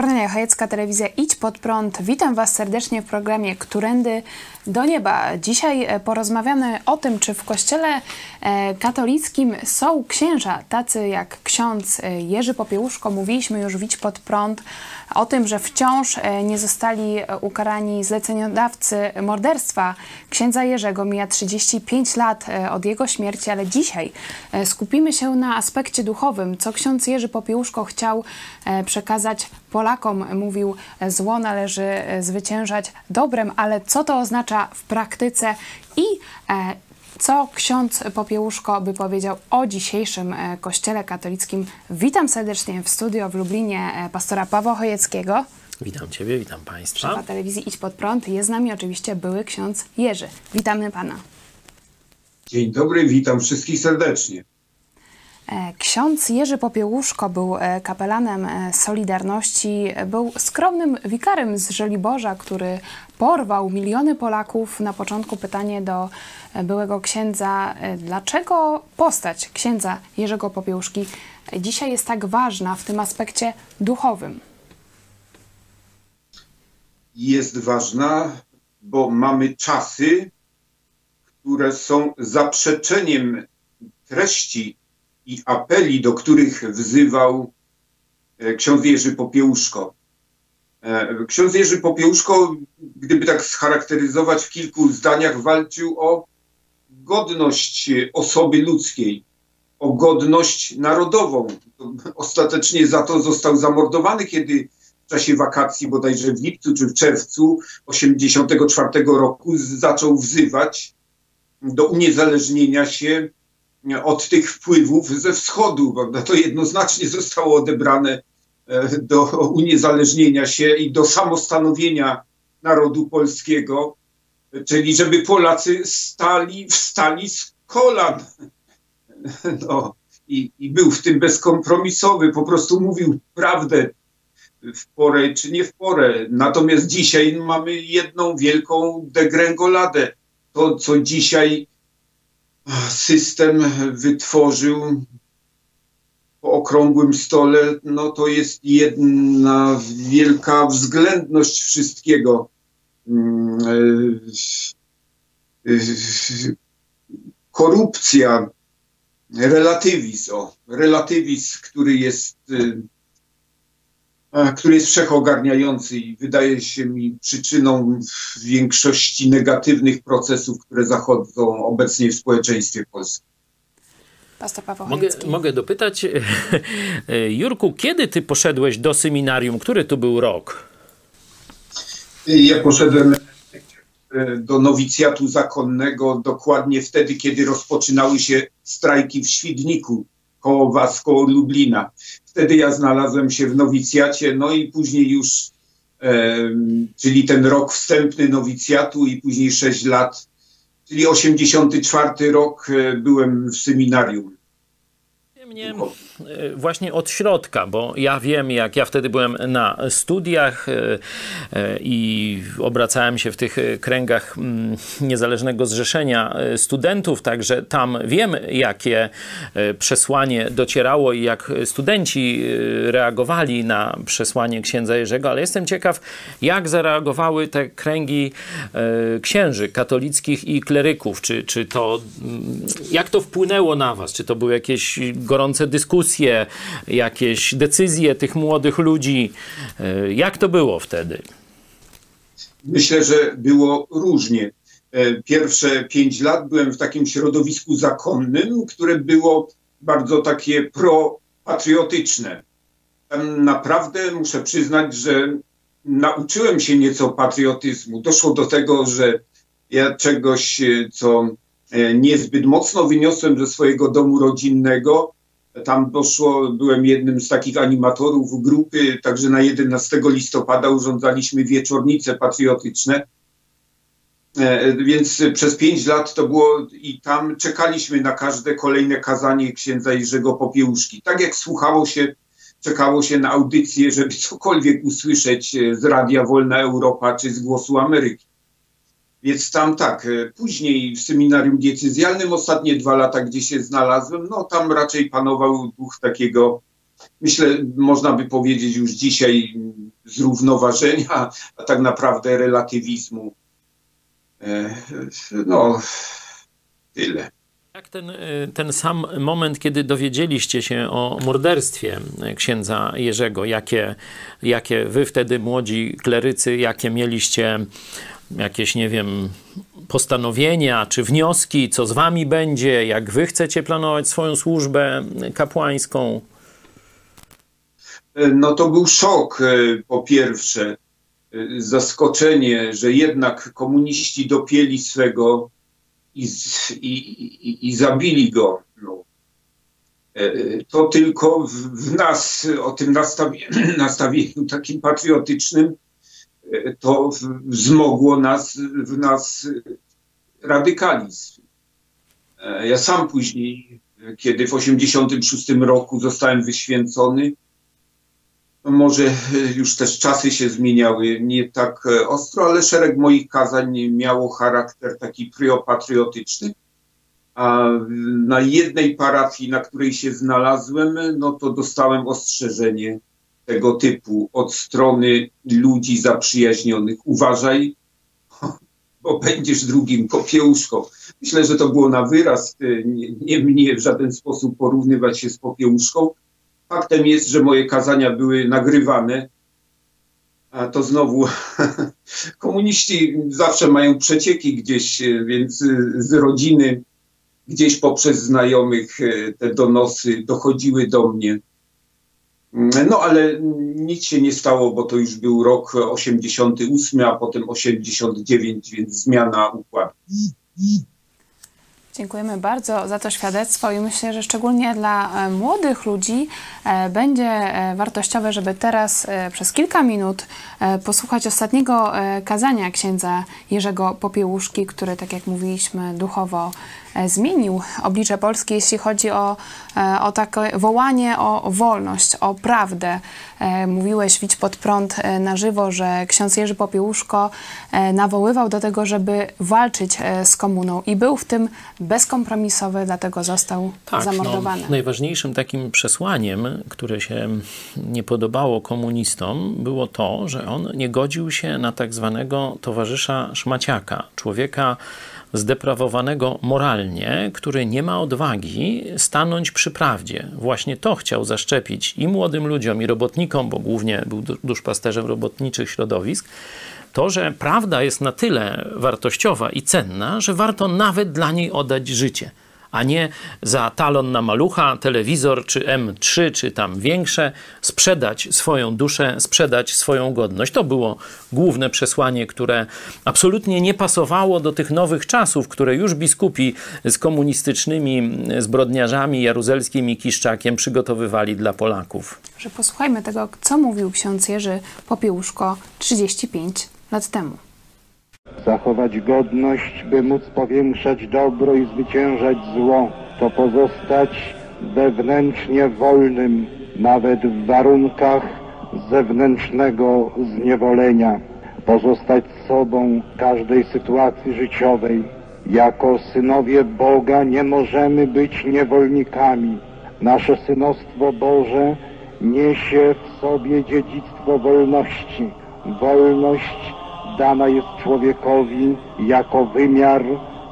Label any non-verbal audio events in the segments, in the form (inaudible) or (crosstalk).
Kornelia Chojecka, telewizja Idź Pod Prąd. Witam Was serdecznie w programie Którędy do Nieba. Dzisiaj e, porozmawiamy o tym, czy w kościele e, katolickim są księża, tacy jak ksiądz e, Jerzy Popiełuszko. Mówiliśmy już w Idź Pod Prąd o tym, że wciąż nie zostali ukarani zleceniodawcy morderstwa księdza Jerzego. Mija 35 lat od jego śmierci, ale dzisiaj skupimy się na aspekcie duchowym, co ksiądz Jerzy Popiełuszko chciał przekazać Polakom. Mówił, zło należy zwyciężać dobrem, ale co to oznacza w praktyce i e, co ksiądz Popiełuszko by powiedział o dzisiejszym e, kościele katolickim. Witam serdecznie w studio w Lublinie e, pastora Pawła Chojeckiego. Witam Ciebie, witam Państwa. Szefa telewizji Idź Pod Prąd. Jest z nami oczywiście były ksiądz Jerzy. Witamy Pana. Dzień dobry, witam wszystkich serdecznie. E, ksiądz Jerzy Popiełuszko był e, kapelanem e, Solidarności, był skromnym wikarem z Żoliborza, który porwał miliony Polaków. Na początku pytanie do byłego księdza, dlaczego postać księdza Jerzego Popiełuszki dzisiaj jest tak ważna w tym aspekcie duchowym? Jest ważna, bo mamy czasy, które są zaprzeczeniem treści i apeli, do których wzywał e, ksiądz Jerzy Popiełuszko. E, ksiądz Jerzy Popiełuszko, gdyby tak scharakteryzować w kilku zdaniach, walczył o godność osoby ludzkiej, o godność narodową. Ostatecznie za to został zamordowany, kiedy w czasie wakacji, bodajże w lipcu czy w czerwcu 1984 roku, zaczął wzywać do uniezależnienia się od tych wpływów ze wschodu. Prawda? To jednoznacznie zostało odebrane e, do uniezależnienia się i do samostanowienia narodu polskiego, czyli żeby Polacy stali, wstali z kolan. (laughs) No, i, I był w tym bezkompromisowy, po prostu mówił prawdę w porę czy nie w porę. Natomiast dzisiaj mamy jedną wielką degrengoladę. To, co dzisiaj system wytworzył po okrągłym stole, no to jest jedna wielka względność wszystkiego. Korupcja, relatywizm, o, relatywizm, który jest który jest wszechogarniający i wydaje się mi przyczyną większości negatywnych procesów, które zachodzą obecnie w społeczeństwie polskim. Mogę, mogę dopytać, (laughs) Jurku, kiedy ty poszedłeś do seminarium? Który to był rok? Ja poszedłem do nowicjatu zakonnego dokładnie wtedy, kiedy rozpoczynały się strajki w Świdniku koło was, koło Lublina. Wtedy ja znalazłem się w nowicjacie, no i później już, e, czyli ten rok wstępny nowicjatu i później 6 lat, czyli 84 rok e, byłem w seminarium. Mnie e, właśnie od środka, bo ja wiem, jak ja wtedy byłem na studiach e, e, i obracałem się w tych kręgach mm, Niezależnego Zrzeszenia Studentów, także tam wiem, jakie przesłanie docierało i jak studenci reagowali na przesłanie księdza Jerzego, ale jestem ciekaw, jak zareagowały te kręgi księży katolickich i kleryków. Czy, czy to, mm, jak to wpłynęło na was? Czy to były jakieś gorące dyskusje, jakieś decyzje tych młodych ludzi. E, jak to było wtedy? Myślę, że było różnie. E, pierwsze pięć lat byłem w takim środowisku zakonnym, które było bardzo takie propatriotyczne. Tam naprawdę muszę przyznać, że nauczyłem się nieco patriotyzmu. Doszło do tego, że ja czegoś, co niezbyt mocno wyniosłem ze swojego domu rodzinnego, tam doszło, byłem jednym z takich animatorów grupy, także na 11 listopada urządzaliśmy wieczornice patriotyczne. E, więc przez pięć lat to było i tam czekaliśmy na każde kolejne kazanie księdza Jerzego Popiełuszki. Tak jak słuchało się, czekało się na audycję, żeby cokolwiek usłyszeć z Radia Wolna Europa czy z Głosu Ameryki. Więc tam tak, e, później w seminarium diecezjalnym ostatnie dwa lata, gdzie się znalazłem, no tam raczej panował duch takiego, myślę, można by powiedzieć już dzisiaj zrównoważenia, (laughs) a tak naprawdę relatywizmu. E, no, tyle. Jak ten, e, ten sam moment, kiedy dowiedzieliście się o morderstwie księdza Jerzego, jakie, jakie wy wtedy młodzi klerycy, jakie mieliście jakieś, nie wiem, postanowienia czy wnioski, co z wami będzie, jak wy chcecie planować swoją służbę kapłańską? No to był szok e, po pierwsze, e, zaskoczenie, że jednak komuniści dopięli swego i, i, i, i zabili go. No. E, to tylko w, w nas, o tym nastawieniu, (clears throat) nastawieniu takim patriotycznym, to wzmogło nas, w nas radykalizm. E, ja sam później, kiedy w 86 roku zostałem wyświęcony, no może już też czasy się zmieniały, nie tak ostro, ale szereg moich kazań miało charakter taki priopatriotyczny. A na jednej parafii, na której się znalazłem, no to dostałem ostrzeżenie tego typu od strony ludzi zaprzyjaźnionych. Uważaj, (laughs) bo będziesz drugim popiełuszką. Myślę, że to było na wyraz, e, nie, nie mnie w żaden sposób porównywać się z popiełuszką. Faktem jest, że moje kazania były nagrywane, a to znowu (laughs) komuniści zawsze mają przecieki gdzieś, e, więc e, z rodziny, gdzieś poprzez znajomych te donosy dochodziły do mnie. No ale nic się nie stało, bo to już był rok 88, a potem 89, więc zmiana układu. Dziękujemy bardzo za to świadectwo i myślę, że szczególnie dla e, młodych ludzi e, będzie e, wartościowe, żeby teraz przez kilka minut posłuchać ostatniego kazania księdza Jerzego Popiełuszki, który, tak jak mówiliśmy, duchowo zmienił oblicze Polski, jeśli chodzi o, e, o takie wołanie o wolność, o prawdę. E, mówiłeś, widź pod prąd na żywo, że ksiądz Jerzy Popiełuszko nawoływał do tego, żeby walczyć z komuną i był w tym bezkompromisowy, dlatego został tak, no, zamordowany. No, najważniejszym takim przesłaniem, które się nie podobało komunistom, było to, że on nie godził się na tak zwanego towarzysza szmaciaka, człowieka, zdeprawowanego moralnie, który nie ma odwagi stanąć przy prawdzie. Właśnie to chciał zaszczepić i młodym ludziom, i robotnikom, bo głównie był duszpasterzem robotniczych środowisk, to, że prawda jest na tyle wartościowa i cenna, że warto nawet dla niej oddać życie a nie za talon na malucha, telewizor czy M3, czy tam większe, sprzedać swoją duszę, sprzedać swoją godność. To było główne przesłanie, które absolutnie nie pasowało do tych nowych czasów, które już biskupi z komunistycznymi zbrodniarzami jaruzelskim i Kiszczakiem przygotowywali dla Polaków. Że posłuchajmy tego, co mówił ksiądz Jerzy Popiełuszko 35 lat temu zachować godność, by móc powiększać dobro i zwyciężać zło, to pozostać wewnętrznie wolnym, nawet w warunkach zewnętrznego zniewolenia, pozostać sobą w każdej sytuacji życiowej. Jako synowie Boga nie możemy być niewolnikami. Nasze synostwo Boże niesie w sobie dziedzictwo wolności. Wolność dana jest człowiekowi jako wymiar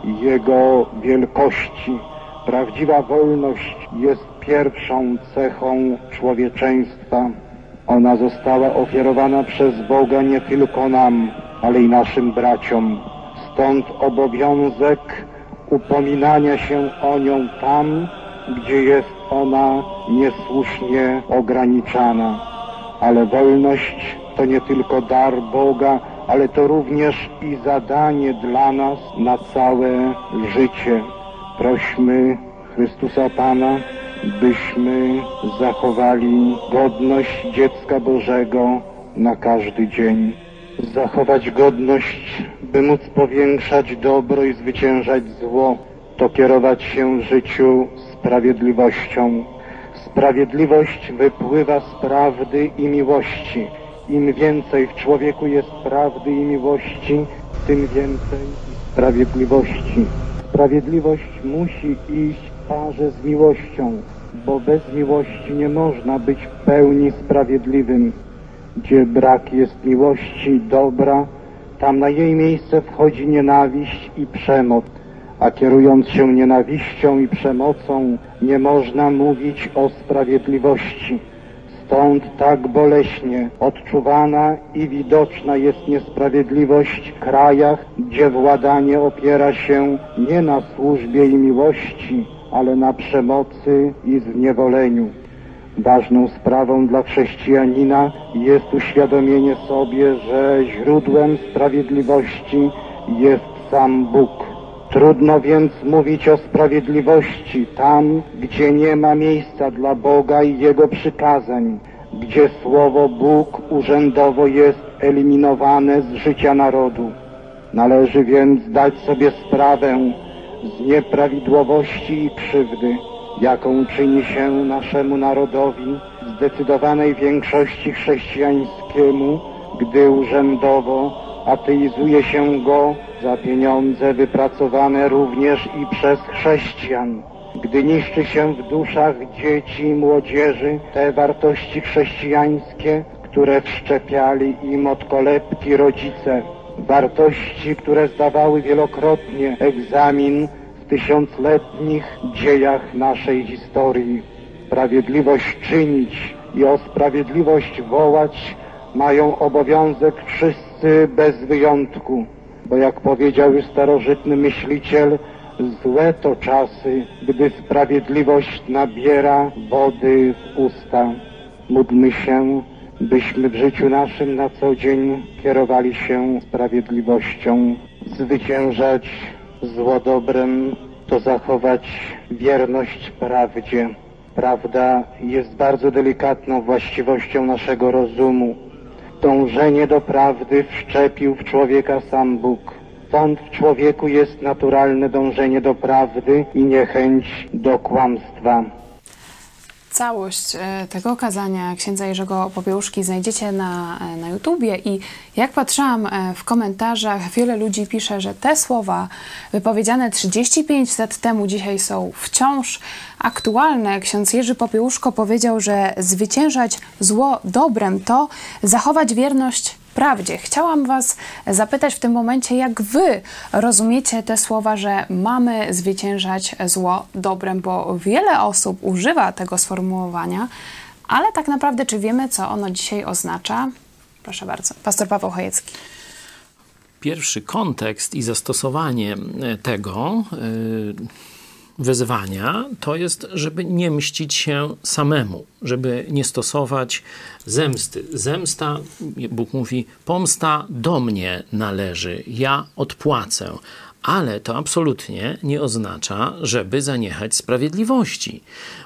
jego wielkości. Prawdziwa wolność jest pierwszą cechą człowieczeństwa. Ona została ofiarowana przez Boga nie tylko nam, ale i naszym braciom. Stąd obowiązek upominania się o nią tam, gdzie jest ona niesłusznie ograniczana. ale wolność to nie tylko dar Boga, ale to również i zadanie dla nas na całe życie. Prośmy Chrystusa Pana, byśmy zachowali godność dziecka Bożego na każdy dzień. Zachować godność, by móc powiększać dobro i zwyciężać zło, to kierować się w życiu sprawiedliwością. Sprawiedliwość wypływa z prawdy i miłości. Im więcej w człowieku jest prawdy i miłości, tym więcej sprawiedliwości. Sprawiedliwość musi iść w parze z miłością, bo bez miłości nie można być w pełni sprawiedliwym. Gdzie brak jest miłości, dobra, tam na jej miejsce wchodzi nienawiść i przemoc. A kierując się nienawiścią i przemocą, nie można mówić o sprawiedliwości. Stąd tak boleśnie odczuwana i widoczna jest niesprawiedliwość w krajach, gdzie władanie opiera się nie na służbie i miłości, ale na przemocy i zniewoleniu. Ważną sprawą dla chrześcijanina jest uświadomienie sobie, że źródłem sprawiedliwości jest sam Bóg. Trudno więc mówić o sprawiedliwości tam, gdzie nie ma miejsca dla Boga i Jego przykazań, gdzie słowo Bóg urzędowo jest eliminowane z życia narodu. Należy więc dać sobie sprawę z nieprawidłowości i krzywdy, jaką czyni się naszemu narodowi, zdecydowanej większości chrześcijańskiemu, gdy urzędowo ateizuje się go za pieniądze wypracowane również i przez chrześcijan. Gdy niszczy się w duszach dzieci i młodzieży te wartości chrześcijańskie, które wszczepiali im od kolebki rodzice, wartości, które zdawały wielokrotnie egzamin w tysiącletnich dziejach naszej historii. Sprawiedliwość czynić i o sprawiedliwość wołać mają obowiązek wszyscy bez wyjątku, bo jak powiedział już starożytny myśliciel, złe to czasy, gdy sprawiedliwość nabiera wody w usta. Módlmy się, byśmy w życiu naszym na co dzień kierowali się sprawiedliwością, zwyciężać zło dobrem, to zachować wierność prawdzie. Prawda jest bardzo delikatną właściwością naszego rozumu. Dążenie do prawdy wszczepił w człowieka sam Bóg. Stąd w człowieku jest naturalne dążenie do prawdy i niechęć do kłamstwa. Całość e, tego kazania księdza Jerzego Popiełuszki znajdziecie na, e, na YouTubie i jak patrzyłam e, w komentarzach, wiele ludzi pisze, że te słowa wypowiedziane 35 lat temu dzisiaj są wciąż aktualne. Ksiądz Jerzy Popiełuszko powiedział, że zwyciężać zło dobrem to zachować wierność prawdzie. Chciałam Was zapytać w tym momencie, jak Wy rozumiecie te słowa, że mamy zwyciężać zło dobrem, bo wiele osób używa tego sformułowania, ale tak naprawdę, czy wiemy, co ono dzisiaj oznacza? Proszę bardzo, pastor Paweł Chojecki. Pierwszy kontekst i zastosowanie tego. Wezwania to jest, żeby nie mścić się samemu, żeby nie stosować zemsty. Zemsta, Bóg mówi, pomsta do mnie należy, ja odpłacę ale to absolutnie nie oznacza, żeby zaniechać sprawiedliwości.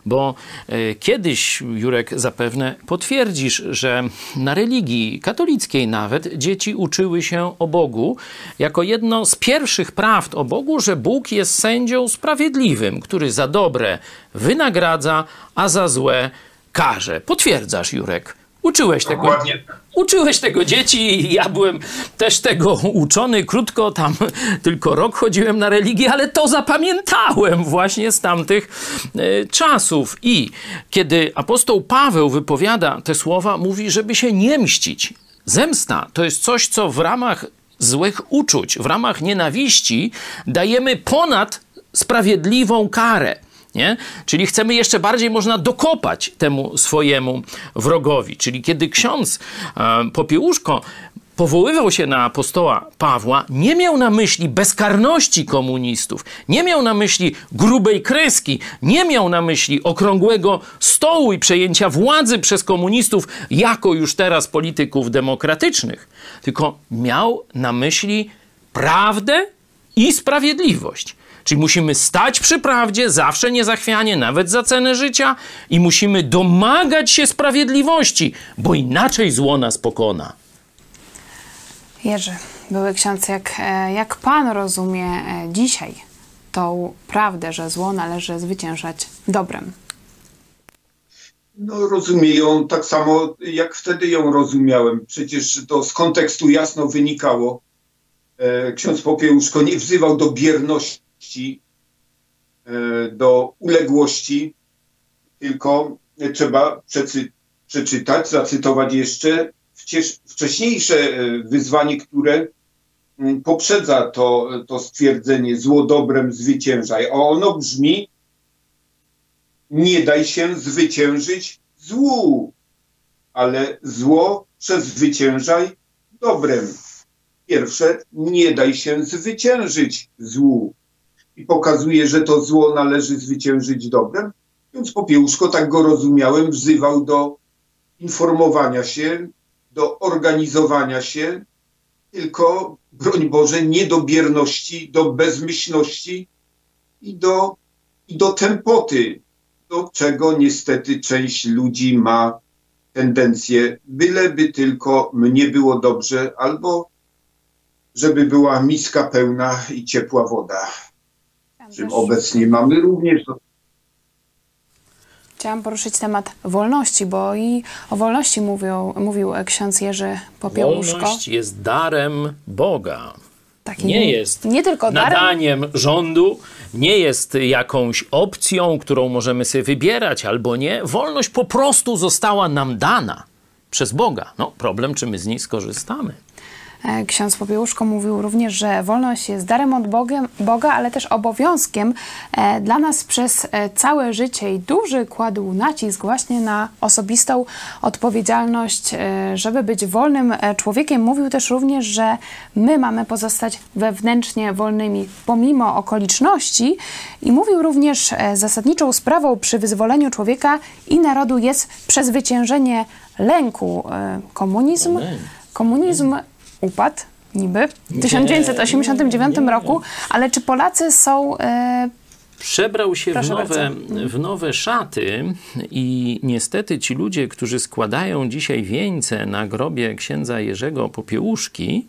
Bo e, kiedyś, Jurek, zapewne potwierdzisz, że na religii katolickiej nawet dzieci uczyły się o Bogu jako jedno z pierwszych prawd o Bogu, że Bóg jest sędzią sprawiedliwym, który za dobre wynagradza, a za złe karze. Potwierdzasz, Jurek. Uczyłeś tego, Dokładnie. uczyłeś tego dzieci, ja byłem też tego uczony, krótko tam (laughs) tylko rok chodziłem na religię, ale to zapamiętałem właśnie z tamtych e, czasów. I kiedy apostoł Paweł wypowiada te słowa, mówi, żeby się nie mścić. Zemsta to jest coś, co w ramach złych uczuć, w ramach nienawiści dajemy ponad sprawiedliwą karę. Nie? Czyli chcemy jeszcze bardziej, można dokopać temu swojemu wrogowi. Czyli kiedy ksiądz e, Popiełuszko powoływał się na apostoła Pawła, nie miał na myśli bezkarności komunistów, nie miał na myśli grubej kreski, nie miał na myśli okrągłego stołu i przejęcia władzy przez komunistów jako już teraz polityków demokratycznych, tylko miał na myśli prawdę i sprawiedliwość. Czyli musimy stać przy prawdzie, zawsze niezachwianie, nawet za cenę życia, i musimy domagać się sprawiedliwości, bo inaczej zło nas pokona. Jerzy, były ksiądz, jak, e, jak pan rozumie e, dzisiaj tą prawdę, że zło należy zwyciężać dobrem? No, rozumiem ją tak samo, jak wtedy ją rozumiałem. Przecież to z kontekstu jasno wynikało. E, ksiądz Popiełuszko nie wzywał do bierności, do uległości, tylko trzeba przeczytać, zacytować jeszcze wcześniejsze e, wyzwanie, które mm, poprzedza to, to stwierdzenie zło dobrem zwyciężaj. A ono brzmi nie daj się zwyciężyć złu, ale zło przezwyciężaj dobrem. Pierwsze, nie daj się zwyciężyć złu. I pokazuje, że to zło należy zwyciężyć dobrem. Więc Popiełuszko, tak go rozumiałem, wzywał do informowania się, do organizowania się, tylko, broń Boże, nie do bierności, do bezmyślności i do, i do tempoty, do czego niestety część ludzi ma tendencję, byleby tylko mnie było dobrze, albo żeby była miska pełna i ciepła woda. Czym obecnie mamy również Chciałam poruszyć temat wolności, bo i o wolności mówił, mówił ksiądz Jerzy Popiełuszko. Wolność jest darem Boga. Taki nie jest nie tylko nadaniem darem. rządu, nie jest jakąś opcją, którą możemy sobie wybierać albo nie. Wolność po prostu została nam dana przez Boga. No, problem, czy my z niej skorzystamy. E, ksiądz Popiełuszko mówił również, że wolność jest darem od Boga, Boga ale też obowiązkiem e, dla nas przez e, całe życie i duży kładł nacisk właśnie na osobistą odpowiedzialność, żeby być wolnym człowiekiem. Mówił też również, że my mamy pozostać wewnętrznie wolnymi pomimo okoliczności i mówił również, zasadniczą sprawą przy wyzwoleniu człowieka i narodu jest przezwyciężenie lęku. Komunizm, komunizm upadł niby w 1989 roku, ale czy Polacy są e, przebrał się w nowe, w nowe szaty i niestety ci ludzie, którzy składają dzisiaj wieńce na grobie księdza Jerzego Popiełuszki,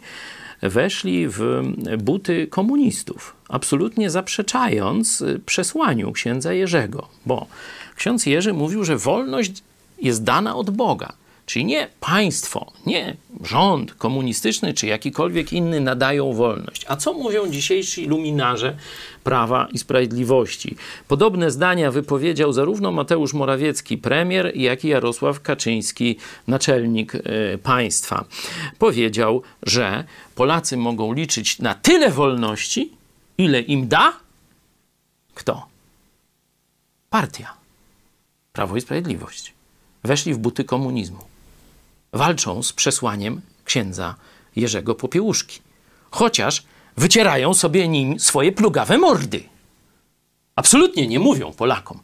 weszli w buty komunistów, absolutnie zaprzeczając przesłaniu księdza Jerzego, bo ksiądz Jerzy mówił, że wolność jest dana od Boga. Czyli nie państwo, nie rząd komunistyczny czy jakikolwiek inny nadają wolność. A co mówią dzisiejsi luminarze prawa i sprawiedliwości? Podobne zdania wypowiedział zarówno Mateusz Morawiecki, premier, jak i Jarosław Kaczyński, naczelnik y, państwa. Powiedział, że Polacy mogą liczyć na tyle wolności, ile im da kto? Partia. Prawo i Sprawiedliwość. Weszli w buty komunizmu walczą z przesłaniem księdza Jerzego Popiełuszki. Chociaż wycierają sobie nim swoje plugawe mordy. Absolutnie nie mówią Polakom,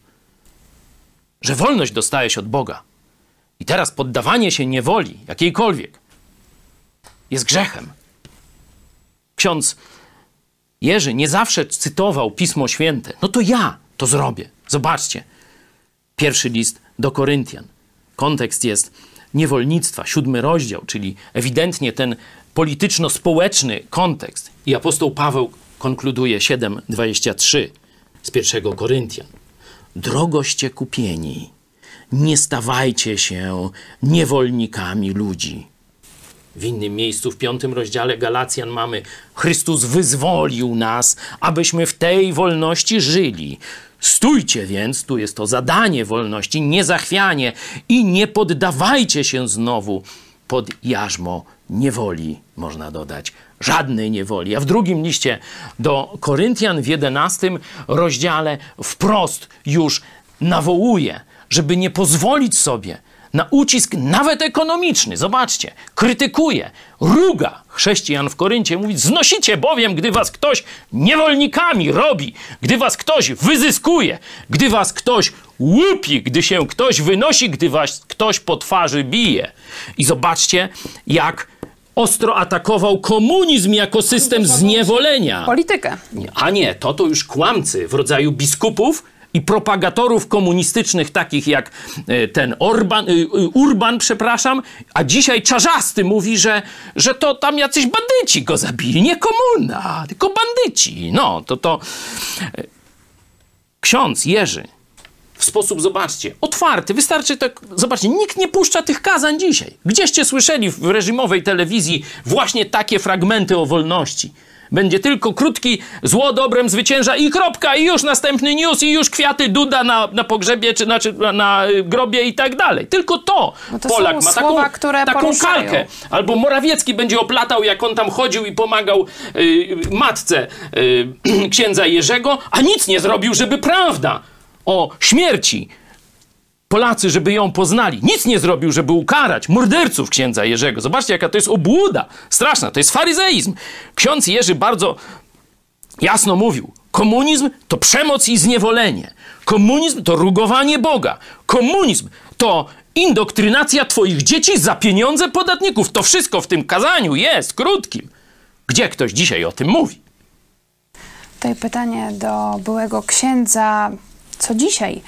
że wolność dostaje się od Boga. I teraz poddawanie się niewoli jakiejkolwiek jest grzechem. Ksiądz Jerzy nie zawsze cytował Pismo Święte. No to ja to zrobię. Zobaczcie. Pierwszy list do Koryntian. Kontekst jest niewolnictwa, siódmy rozdział, czyli ewidentnie ten polityczno-społeczny kontekst. I apostoł Paweł konkluduje 7:23 z pierwszego Koryntian. Drogoście kupieni, nie stawajcie się niewolnikami ludzi. W innym miejscu, w piątym rozdziale Galacjan mamy Chrystus wyzwolił nas, abyśmy w tej wolności żyli. Stójcie więc, tu jest to zadanie wolności, niezachwianie i nie poddawajcie się znowu pod jarzmo niewoli, można dodać, żadnej niewoli. A w drugim liście do Koryntian w jedenastym rozdziale wprost już nawołuje, żeby nie pozwolić sobie na ucisk nawet ekonomiczny. Zobaczcie, krytykuje, ruga chrześcijan w Koryncie, mówi: Znosicie bowiem, gdy was ktoś niewolnikami robi, gdy was ktoś wyzyskuje, gdy was ktoś łupi, gdy się ktoś wynosi, gdy was ktoś po twarzy bije. I zobaczcie, jak ostro atakował komunizm jako system zniewolenia. Politykę. A nie, to to już kłamcy w rodzaju biskupów i propagatorów komunistycznych, takich jak e, ten Orban, e, Urban, przepraszam, a dzisiaj Czarzasty mówi, że, że to tam jacyś bandyci go zabili. Nie komuna, tylko bandyci. No, to to... E, ksiądz Jerzy w sposób, zobaczcie, otwarty. Wystarczy tak, zobaczcie, nikt nie puszcza tych kazań dzisiaj. Gdzieście słyszeli w reżimowej telewizji właśnie takie fragmenty o wolności? Będzie tylko krótki, zło dobrem zwycięża i kropka, i już następny news, i już kwiaty Duda na, na pogrzebie, czy znaczy na, na grobie i tak dalej. Tylko to, to Polak ma słowa, taką, taką kalkę. Albo Morawiecki będzie oplatał, jak on tam chodził i pomagał y, matce y, (clears throat) księdza Jerzego, a nic nie zrobił, żeby prawda o śmierci Polacy, żeby ją poznali. Nic nie zrobił, żeby ukarać morderców księdza Jerzego. Zobaczcie, jaka to jest obłuda. Straszna, to jest faryzeizm. Ksiądz Jerzy bardzo jasno mówił: komunizm to przemoc i zniewolenie. Komunizm to rugowanie Boga. Komunizm to indoktrynacja twoich dzieci za pieniądze podatników. To wszystko w tym kazaniu jest krótkim. Gdzie ktoś dzisiaj o tym mówi? Tutaj pytanie do byłego księdza. Co dzisiaj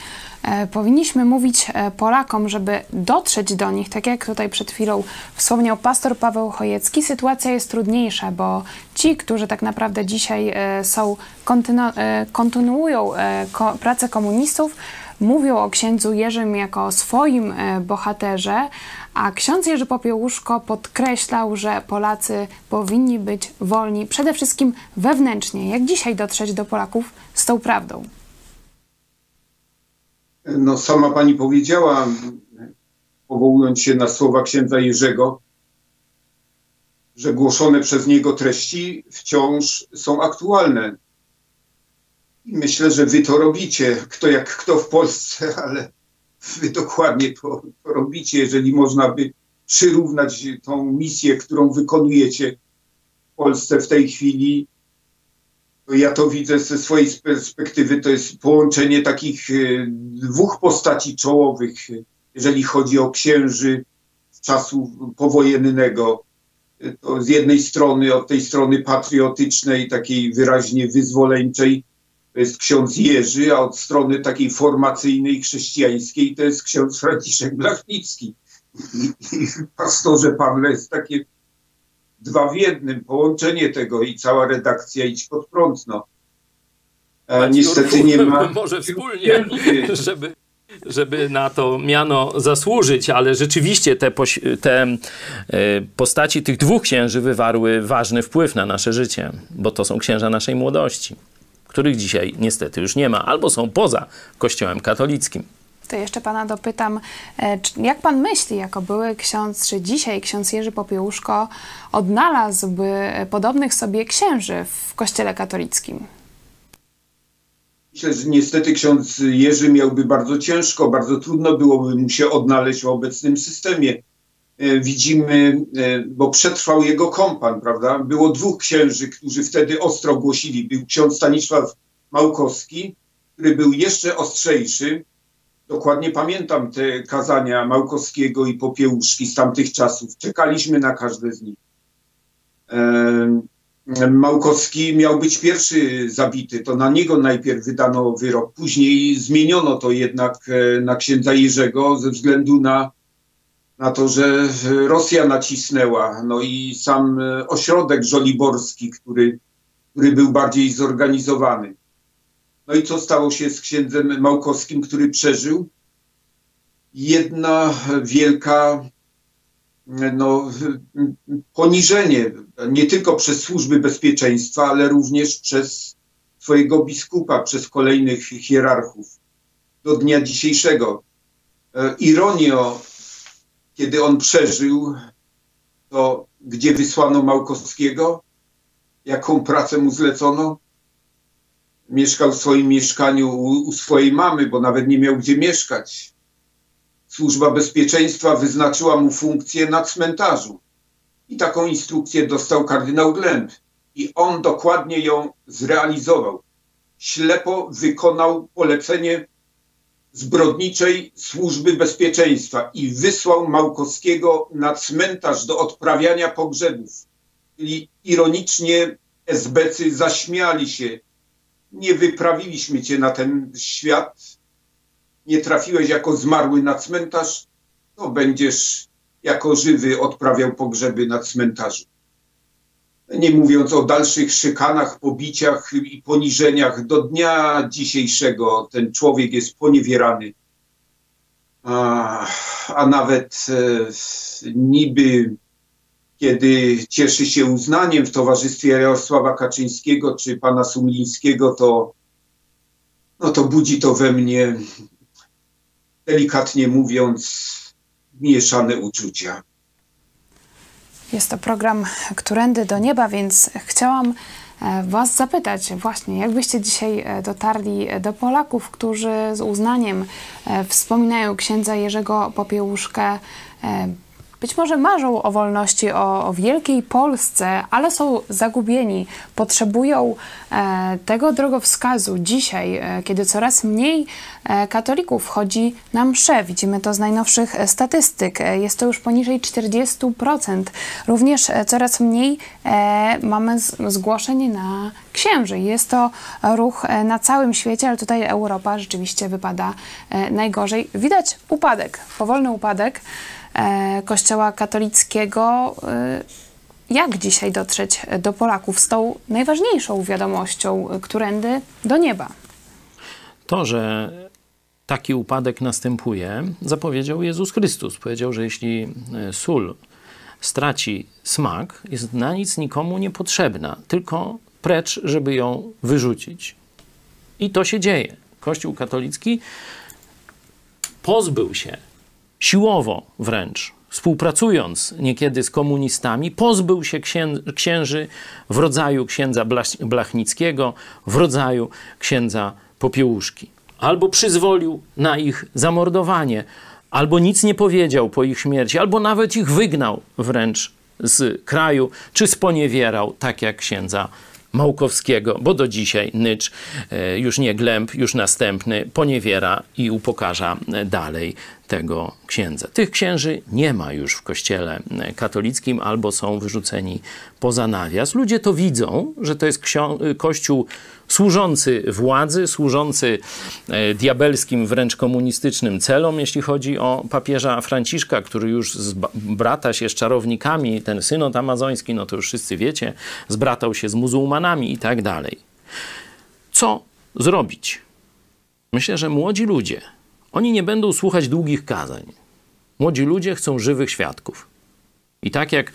powinniśmy mówić e, Polakom, żeby dotrzeć do nich, tak jak tutaj przed chwilą wspomniał pastor Paweł Chojecki, sytuacja jest trudniejsza, bo ci, którzy tak naprawdę dzisiaj e, są, kontynu, kontynuują pracę komunistów, mówią o księdzu Jerzym jako o swoim bohaterze, a ksiądz Jerzy Popiełuszko podkreślał, że Polacy powinni być wolni przede wszystkim wewnętrznie. Jak dzisiaj dotrzeć do Polaków z tą prawdą? No, sama pani powiedziała, powołując się na słowa księdza Jerzego, że głoszone przez niego treści wciąż są aktualne. I myślę, że wy to robicie, kto jak kto w Polsce, (laughs) ale wy dokładnie to, to robicie, jeżeli można by przyrównać tą misję, którą wykonujecie w Polsce w tej chwili ja to widzę ze swojej perspektywy, to jest połączenie takich e, dwóch postaci czołowych, jeżeli chodzi o księży z czasu powojennego. To z jednej strony, od tej strony patriotycznej, takiej wyraźnie wyzwoleńczej, to jest ksiądz Jerzy, a od strony takiej formacyjnej, chrześcijańskiej, to jest ksiądz Franciszek Blachnicki. I, i pastorze Pawle jest takie dwa w jednym, połączenie tego i cała redakcja idź pod prąd. No. E, niestety nie ma. (laughs) Może wspólnie, (laughs) żeby, żeby na to miano zasłużyć, ale rzeczywiście te, te e, postaci tych dwóch księży wywarły ważny wpływ na nasze życie, bo to są księża naszej młodości, których dzisiaj niestety już nie ma, albo są poza Kościołem katolickim to jeszcze pana dopytam, e, jak pan myśli, jako były ksiądz, czy dzisiaj ksiądz Jerzy Popiełuszko odnalazłby podobnych sobie księży w kościele katolickim? Myślę, że niestety ksiądz Jerzy miałby bardzo ciężko, bardzo trudno byłoby mu się odnaleźć w obecnym systemie. E, widzimy, e, bo przetrwał jego kompan, prawda? Było dwóch księży, którzy wtedy ostro głosili. Był ksiądz Stanisław Małkowski, który był jeszcze ostrzejszy, Dokładnie pamiętam te kazania Małkowskiego i Popiełuszki z tamtych czasów. Czekaliśmy na każde z nich. Małkowski miał być pierwszy zabity, to na niego najpierw wydano wyrok. Później zmieniono to jednak e, na księdza Jerzego ze względu na, na to, że Rosja nacisnęła. No i sam e, ośrodek żoliborski, który, który był bardziej zorganizowany. No i co stało się z księdzem Małkowskim, który przeżył? Jedna wielka no, poniżenie, nie tylko przez służby bezpieczeństwa, ale również przez swojego biskupa, przez kolejnych hierarchów do dnia dzisiejszego. E, Ironio, kiedy on przeżył, to gdzie wysłano Małkowskiego, jaką pracę mu zlecono? Mieszkał w swoim mieszkaniu u, u swojej mamy, bo nawet nie miał gdzie mieszkać. Służba Bezpieczeństwa wyznaczyła mu funkcję na cmentarzu. I taką instrukcję dostał kardynał Glemp. I on dokładnie ją zrealizował. Ślepo wykonał polecenie zbrodniczej służby bezpieczeństwa i wysłał Małkowskiego na cmentarz do odprawiania pogrzebów. Czyli ironicznie SBcy zaśmiali się. Nie wyprawiliśmy cię na ten świat, nie trafiłeś jako zmarły na cmentarz, to będziesz jako żywy odprawiał pogrzeby na cmentarzu. Nie mówiąc o dalszych szykanach, pobiciach i poniżeniach, do dnia dzisiejszego ten człowiek jest poniewierany. A, a nawet e, niby kiedy cieszy się uznaniem w towarzystwie Jarosława Kaczyńskiego czy pana Sumlińskiego, to, no to budzi to we mnie, delikatnie mówiąc, mieszane uczucia. Jest to program Którędy do Nieba, więc chciałam e, Was zapytać właśnie, jak byście dzisiaj e, dotarli do Polaków, którzy z uznaniem e, wspominają księdza Jerzego Popiełuszkę, być może marzą o wolności, o, o wielkiej Polsce, ale są zagubieni, potrzebują e, tego drogowskazu dzisiaj, e, kiedy coraz mniej e, katolików chodzi na msze. Widzimy to z najnowszych e, statystyk. E, jest to już poniżej 40%. Również e, coraz mniej mamy z, zgłoszeń na księży. Jest to ruch na całym świecie, ale tutaj Europa rzeczywiście wypada najgorzej. Widać upadek, powolny upadek. E, Kościoła katolickiego. E, jak dzisiaj dotrzeć do Polaków z tą najważniejszą wiadomością, którędy do nieba? To, że taki upadek następuje, zapowiedział Jezus Chrystus. Powiedział, że jeśli e, sól straci smak, jest na nic nikomu niepotrzebna, tylko precz, żeby ją wyrzucić. I to się dzieje. Kościół katolicki pozbył się siłowo wręcz, współpracując niekiedy z komunistami, pozbył się księży w rodzaju księdza Blachnickiego, w rodzaju księdza Popiełuszki. Albo przyzwolił na ich zamordowanie, albo nic nie powiedział po ich śmierci, albo nawet ich wygnał wręcz z kraju, czy sponiewierał, tak jak księdza Małkowskiego, bo do dzisiaj Nycz, e, już nie Glęb, już następny, poniewiera i upokarza dalej tego księdza. Tych księży nie ma już w kościele katolickim albo są wyrzuceni poza nawias. Ludzie to widzą, że to jest kościół służący władzy, służący e, diabelskim, wręcz komunistycznym celom, jeśli chodzi o papieża Franciszka, który już zbrata się z czarownikami, ten synod amazoński, no to już wszyscy wiecie, zbratał się z muzułmanami i tak dalej. Co zrobić? Myślę, że młodzi ludzie, oni nie będą słuchać długich kazań. Młodzi ludzie chcą żywych świadków. I tak jak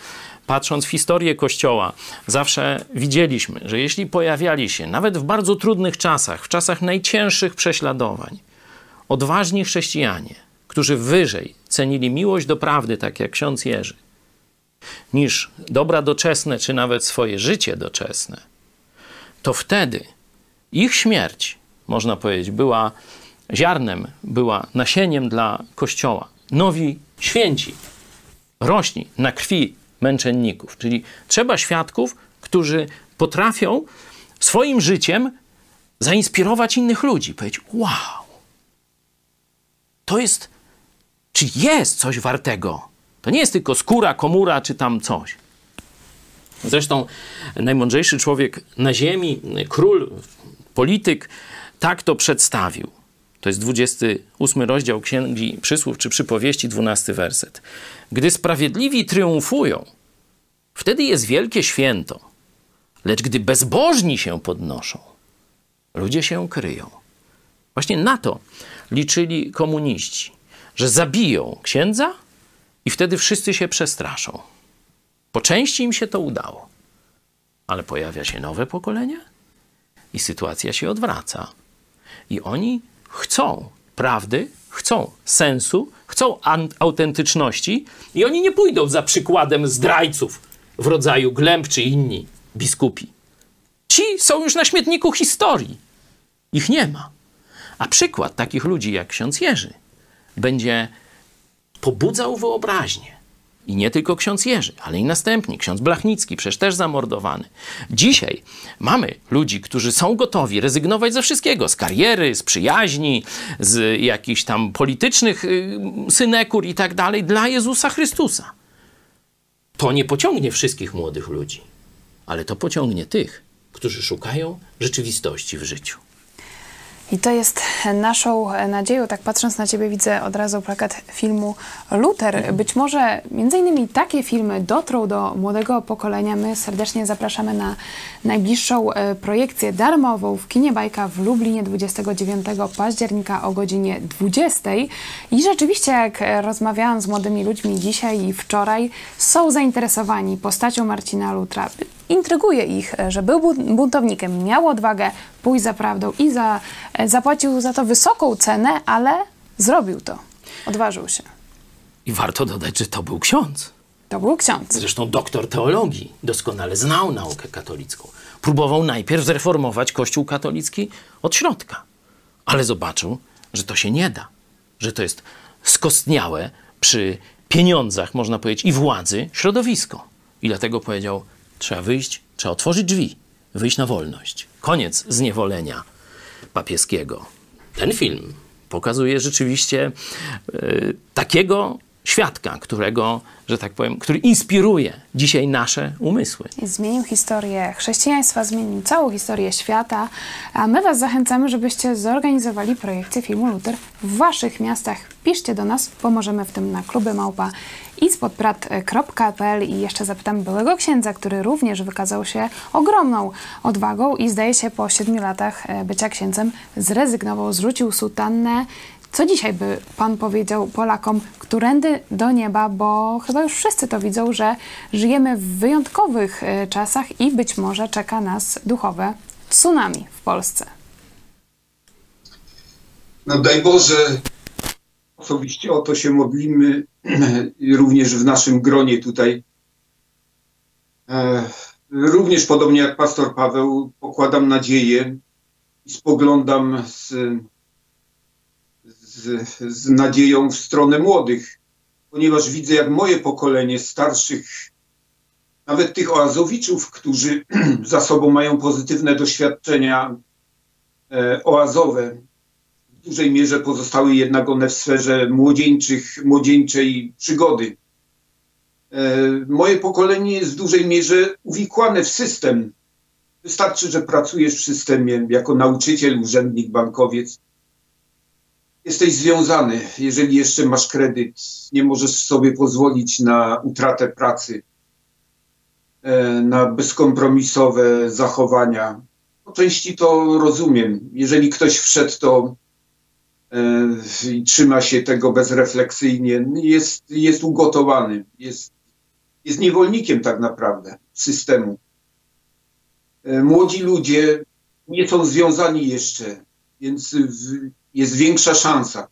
patrząc w historię Kościoła, zawsze widzieliśmy, że jeśli pojawiali się, nawet w bardzo trudnych czasach, w czasach najcięższych prześladowań, odważni chrześcijanie, którzy wyżej cenili miłość do prawdy, tak jak ksiądz Jerzy, niż dobra doczesne, czy nawet swoje życie doczesne, to wtedy ich śmierć, można powiedzieć, była ziarnem, była nasieniem dla Kościoła. Nowi święci rośli na krwi męczenników. Czyli trzeba świadków, którzy potrafią swoim życiem zainspirować innych ludzi. Powiedzieć, wow, to jest, czy jest coś wartego. To nie jest tylko skóra, komura, czy tam coś. Zresztą najmądrzejszy człowiek na ziemi, król, polityk, tak to przedstawił. To jest 28 rozdział Księgi Przysłów czy Przypowieści, 12 werset. Gdy sprawiedliwi triumfują, wtedy jest wielkie święto. Lecz gdy bezbożni się podnoszą, ludzie się kryją. Właśnie na to liczyli komuniści, że zabiją księdza i wtedy wszyscy się przestraszą. Po części im się to udało, ale pojawia się nowe pokolenie i sytuacja się odwraca. I oni chcą prawdy, chcą sensu, chcą autentyczności i oni nie pójdą za przykładem zdrajców w rodzaju Glęb czy inni biskupi. Ci są już na śmietniku historii. Ich nie ma. A przykład takich ludzi jak ksiądz Jerzy będzie pobudzał wyobraźnię. I nie tylko ksiądz Jerzy, ale i następni, ksiądz Blachnicki, przecież też zamordowany. Dzisiaj mamy ludzi, którzy są gotowi rezygnować ze wszystkiego, z kariery, z przyjaźni, z jakichś tam politycznych y, synekur i tak dalej, dla Jezusa Chrystusa. To nie pociągnie wszystkich młodych ludzi, ale to pociągnie tych, którzy szukają rzeczywistości w życiu. I to jest naszą nadzieją. Tak patrząc na Ciebie widzę od razu plakat filmu Luther. Być może między innymi takie filmy dotrą do młodego pokolenia. My serdecznie zapraszamy na najbliższą e, projekcję darmową w Kinie Bajka w Lublinie 29 października o godzinie 20. I rzeczywiście jak rozmawiałam z młodymi ludźmi dzisiaj i wczoraj, są zainteresowani postacią Marcina Lutra intryguje ich, że był buntownikiem, miał odwagę pójść za prawdą i za, zapłacił za to wysoką cenę, ale zrobił to. Odważył się. I warto dodać, że to był ksiądz. To był ksiądz. Zresztą doktor teologii, doskonale znał naukę katolicką. Próbował najpierw zreformować Kościół katolicki od środka, ale zobaczył, że to się nie da, że to jest skostniałe przy pieniądzach, można powiedzieć, i władzy środowisko. I dlatego powiedział: Trzeba wyjść, trzeba otworzyć drzwi, wyjść na wolność. Koniec zniewolenia papieskiego. Ten film pokazuje rzeczywiście y, takiego świadka, którego, że tak powiem, który inspiruje dzisiaj nasze umysły. Zmienił historię chrześcijaństwa, zmienił całą historię świata, a my Was zachęcamy, żebyście zorganizowali projekcję filmu Luther w Waszych miastach. Piszcie do nas, pomożemy w tym na kluby małpa i spodprat.pl i jeszcze zapytam byłego księdza, który również wykazał się ogromną odwagą i zdaje się po siedmiu latach bycia księdzem zrezygnował, zrzucił sutannę co dzisiaj by Pan powiedział Polakom, którędy do nieba, bo chyba już wszyscy to widzą, że żyjemy w wyjątkowych e, czasach i być może czeka nas duchowe tsunami w Polsce. No daj Boże, osobiście o to się modlimy (clears throat) również w naszym gronie tutaj. E, również podobnie jak pastor Paweł, pokładam nadzieję i spoglądam z z, z nadzieją w stronę młodych, ponieważ widzę, jak moje pokolenie starszych, nawet tych oazowiczów, którzy (clears throat) za sobą mają pozytywne doświadczenia e, oazowe, w dużej mierze pozostały jednak one w sferze młodzieńczych, młodzieńczej przygody. E, moje pokolenie jest w dużej mierze uwikłane w system. Wystarczy, że pracujesz w systemie jako nauczyciel, urzędnik, bankowiec jesteś związany, jeżeli jeszcze masz kredyt, nie możesz sobie pozwolić na utratę pracy, e, na bezkompromisowe zachowania. Po części to rozumiem. Jeżeli ktoś wszedł, to e, i trzyma się tego bezrefleksyjnie, jest, jest ugotowany, jest, jest niewolnikiem tak naprawdę systemu. E, młodzi ludzie nie są związani jeszcze, więc jest większa szansa.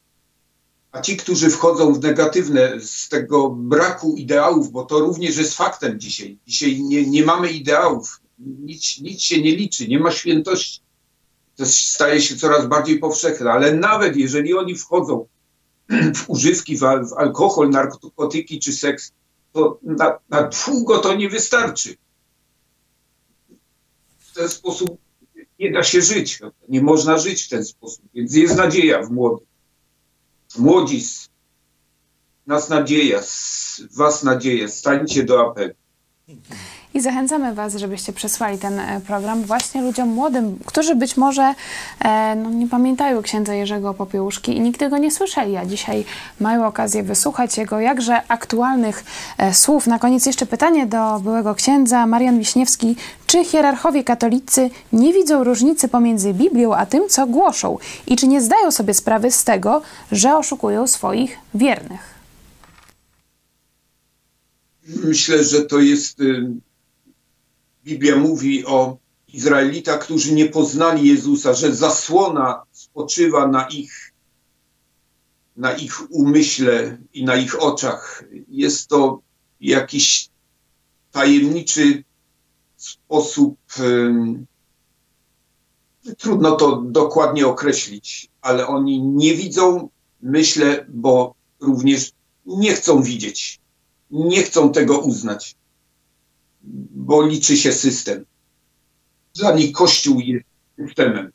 A ci, którzy wchodzą w negatywne z tego braku ideałów, bo to również jest faktem dzisiaj. Dzisiaj nie, nie mamy ideałów, nic, nic się nie liczy, nie ma świętości. To staje się coraz bardziej powszechne, ale nawet jeżeli oni wchodzą w używki, w, w alkohol, narkotyki czy seks, to na, na długo to nie wystarczy. W ten sposób nie da się żyć. Nie można żyć w ten sposób. Więc jest nadzieja w młodych. Młodzi, nas nadzieja, was nadzieja, stańcie do apelu. I zachęcamy Was, żebyście przesłali ten e, program właśnie ludziom młodym, którzy być może e, no, nie pamiętają księdza Jerzego Popiełuszki i nigdy go nie słyszeli, a dzisiaj mają okazję wysłuchać jego jakże aktualnych e, słów. Na koniec jeszcze pytanie do byłego księdza Marian Wiśniewski. Czy hierarchowie katolicy nie widzą różnicy pomiędzy Biblią a tym, co głoszą? I czy nie zdają sobie sprawy z tego, że oszukują swoich wiernych? Myślę, że to jest y, Biblia mówi o Izraelitach, którzy nie poznali Jezusa, że zasłona spoczywa na ich, na ich umyśle i na ich oczach. Jest to jakiś tajemniczy sposób, trudno to dokładnie określić, ale oni nie widzą, myślę, bo również nie chcą widzieć, nie chcą tego uznać, bo liczy się system. Dla nich Kościół jest systemem.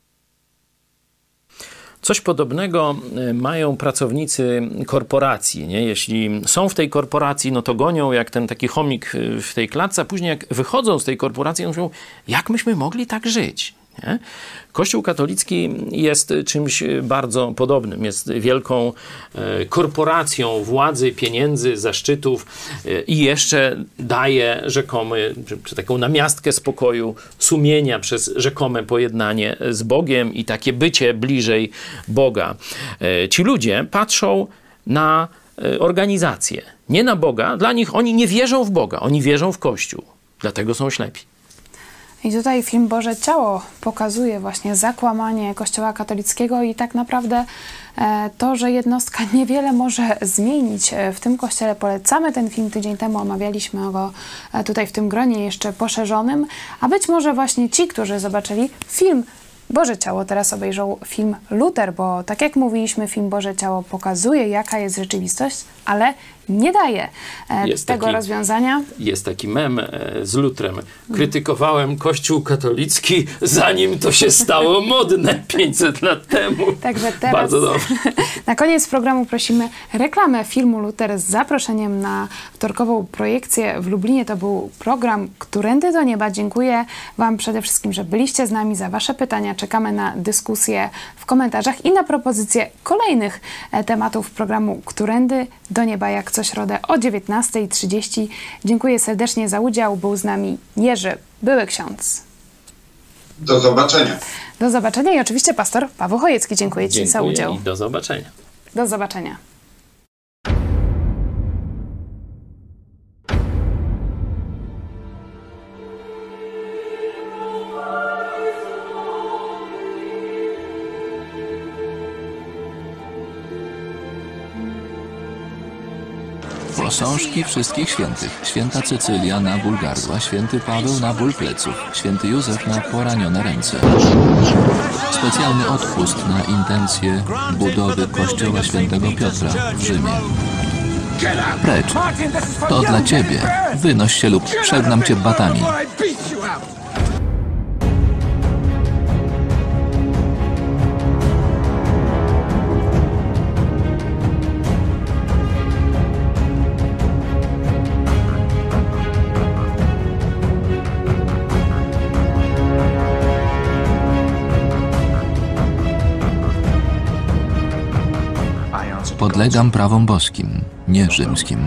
Coś podobnego e, mają pracownicy korporacji. Nie? Jeśli są w tej korporacji, no to gonią jak ten taki chomik e, w tej klatce, a później jak wychodzą z tej korporacji, to mówią, jak myśmy mogli tak żyć? Nie? Kościół katolicki jest czymś bardzo podobnym. Jest wielką e, korporacją władzy, pieniędzy, zaszczytów e, i jeszcze daje rzekomy, czy, taką namiastkę spokoju, sumienia przez rzekome pojednanie z Bogiem i takie bycie bliżej Boga. E, ci ludzie patrzą na organizację, nie na Boga. Dla nich oni nie wierzą w Boga, oni wierzą w Kościół. Dlatego są ślepi. I tutaj film Boże Ciało pokazuje właśnie zakłamanie Kościoła katolickiego i tak naprawdę e, to, że jednostka (laughs) niewiele może zmienić e, w tym kościele. Polecamy ten film tydzień temu, omawialiśmy go e, tutaj w tym gronie jeszcze poszerzonym, a być może właśnie ci, którzy zobaczyli film Boże Ciało teraz obejrzą film Luther, bo tak jak mówiliśmy, film Boże Ciało pokazuje, jaka jest rzeczywistość, ale nie daje e, jest tego taki, rozwiązania. Jest taki mem e, z Lutrem. Krytykowałem Kościół katolicki, zanim to się stało (laughs) modne 500 lat temu. Także teraz Bardzo dobrze. (laughs) Na koniec programu prosimy reklamę filmu Luter z zaproszeniem na wtorkową projekcję w Lublinie. To był program Którędy do Nieba. Dziękuję Wam przede wszystkim, że byliście z nami, za Wasze pytania. Czekamy na dyskusję w komentarzach i na propozycje kolejnych e, tematów programu Którędy do Nieba, jak co środę o 19.30. Dziękuję serdecznie za udział. Był z nami Jerzy, były ksiądz. Do zobaczenia. Do zobaczenia i oczywiście pastor Paweł Chojecki. Dziękuję, Dziękuję Ci za udział. I do zobaczenia. Do zobaczenia. Posążki wszystkich świętych. Święta Cecylia na ból gardła, święty Paweł na ból pleców, święty Józef na poranione ręce. Specjalny odpust na intencje budowy kościoła świętego Piotra w Rzymie. Precz. To dla ciebie. Wynoś się lub przegnam cię batami. Podlegam prawom boskim, nie rzymskim.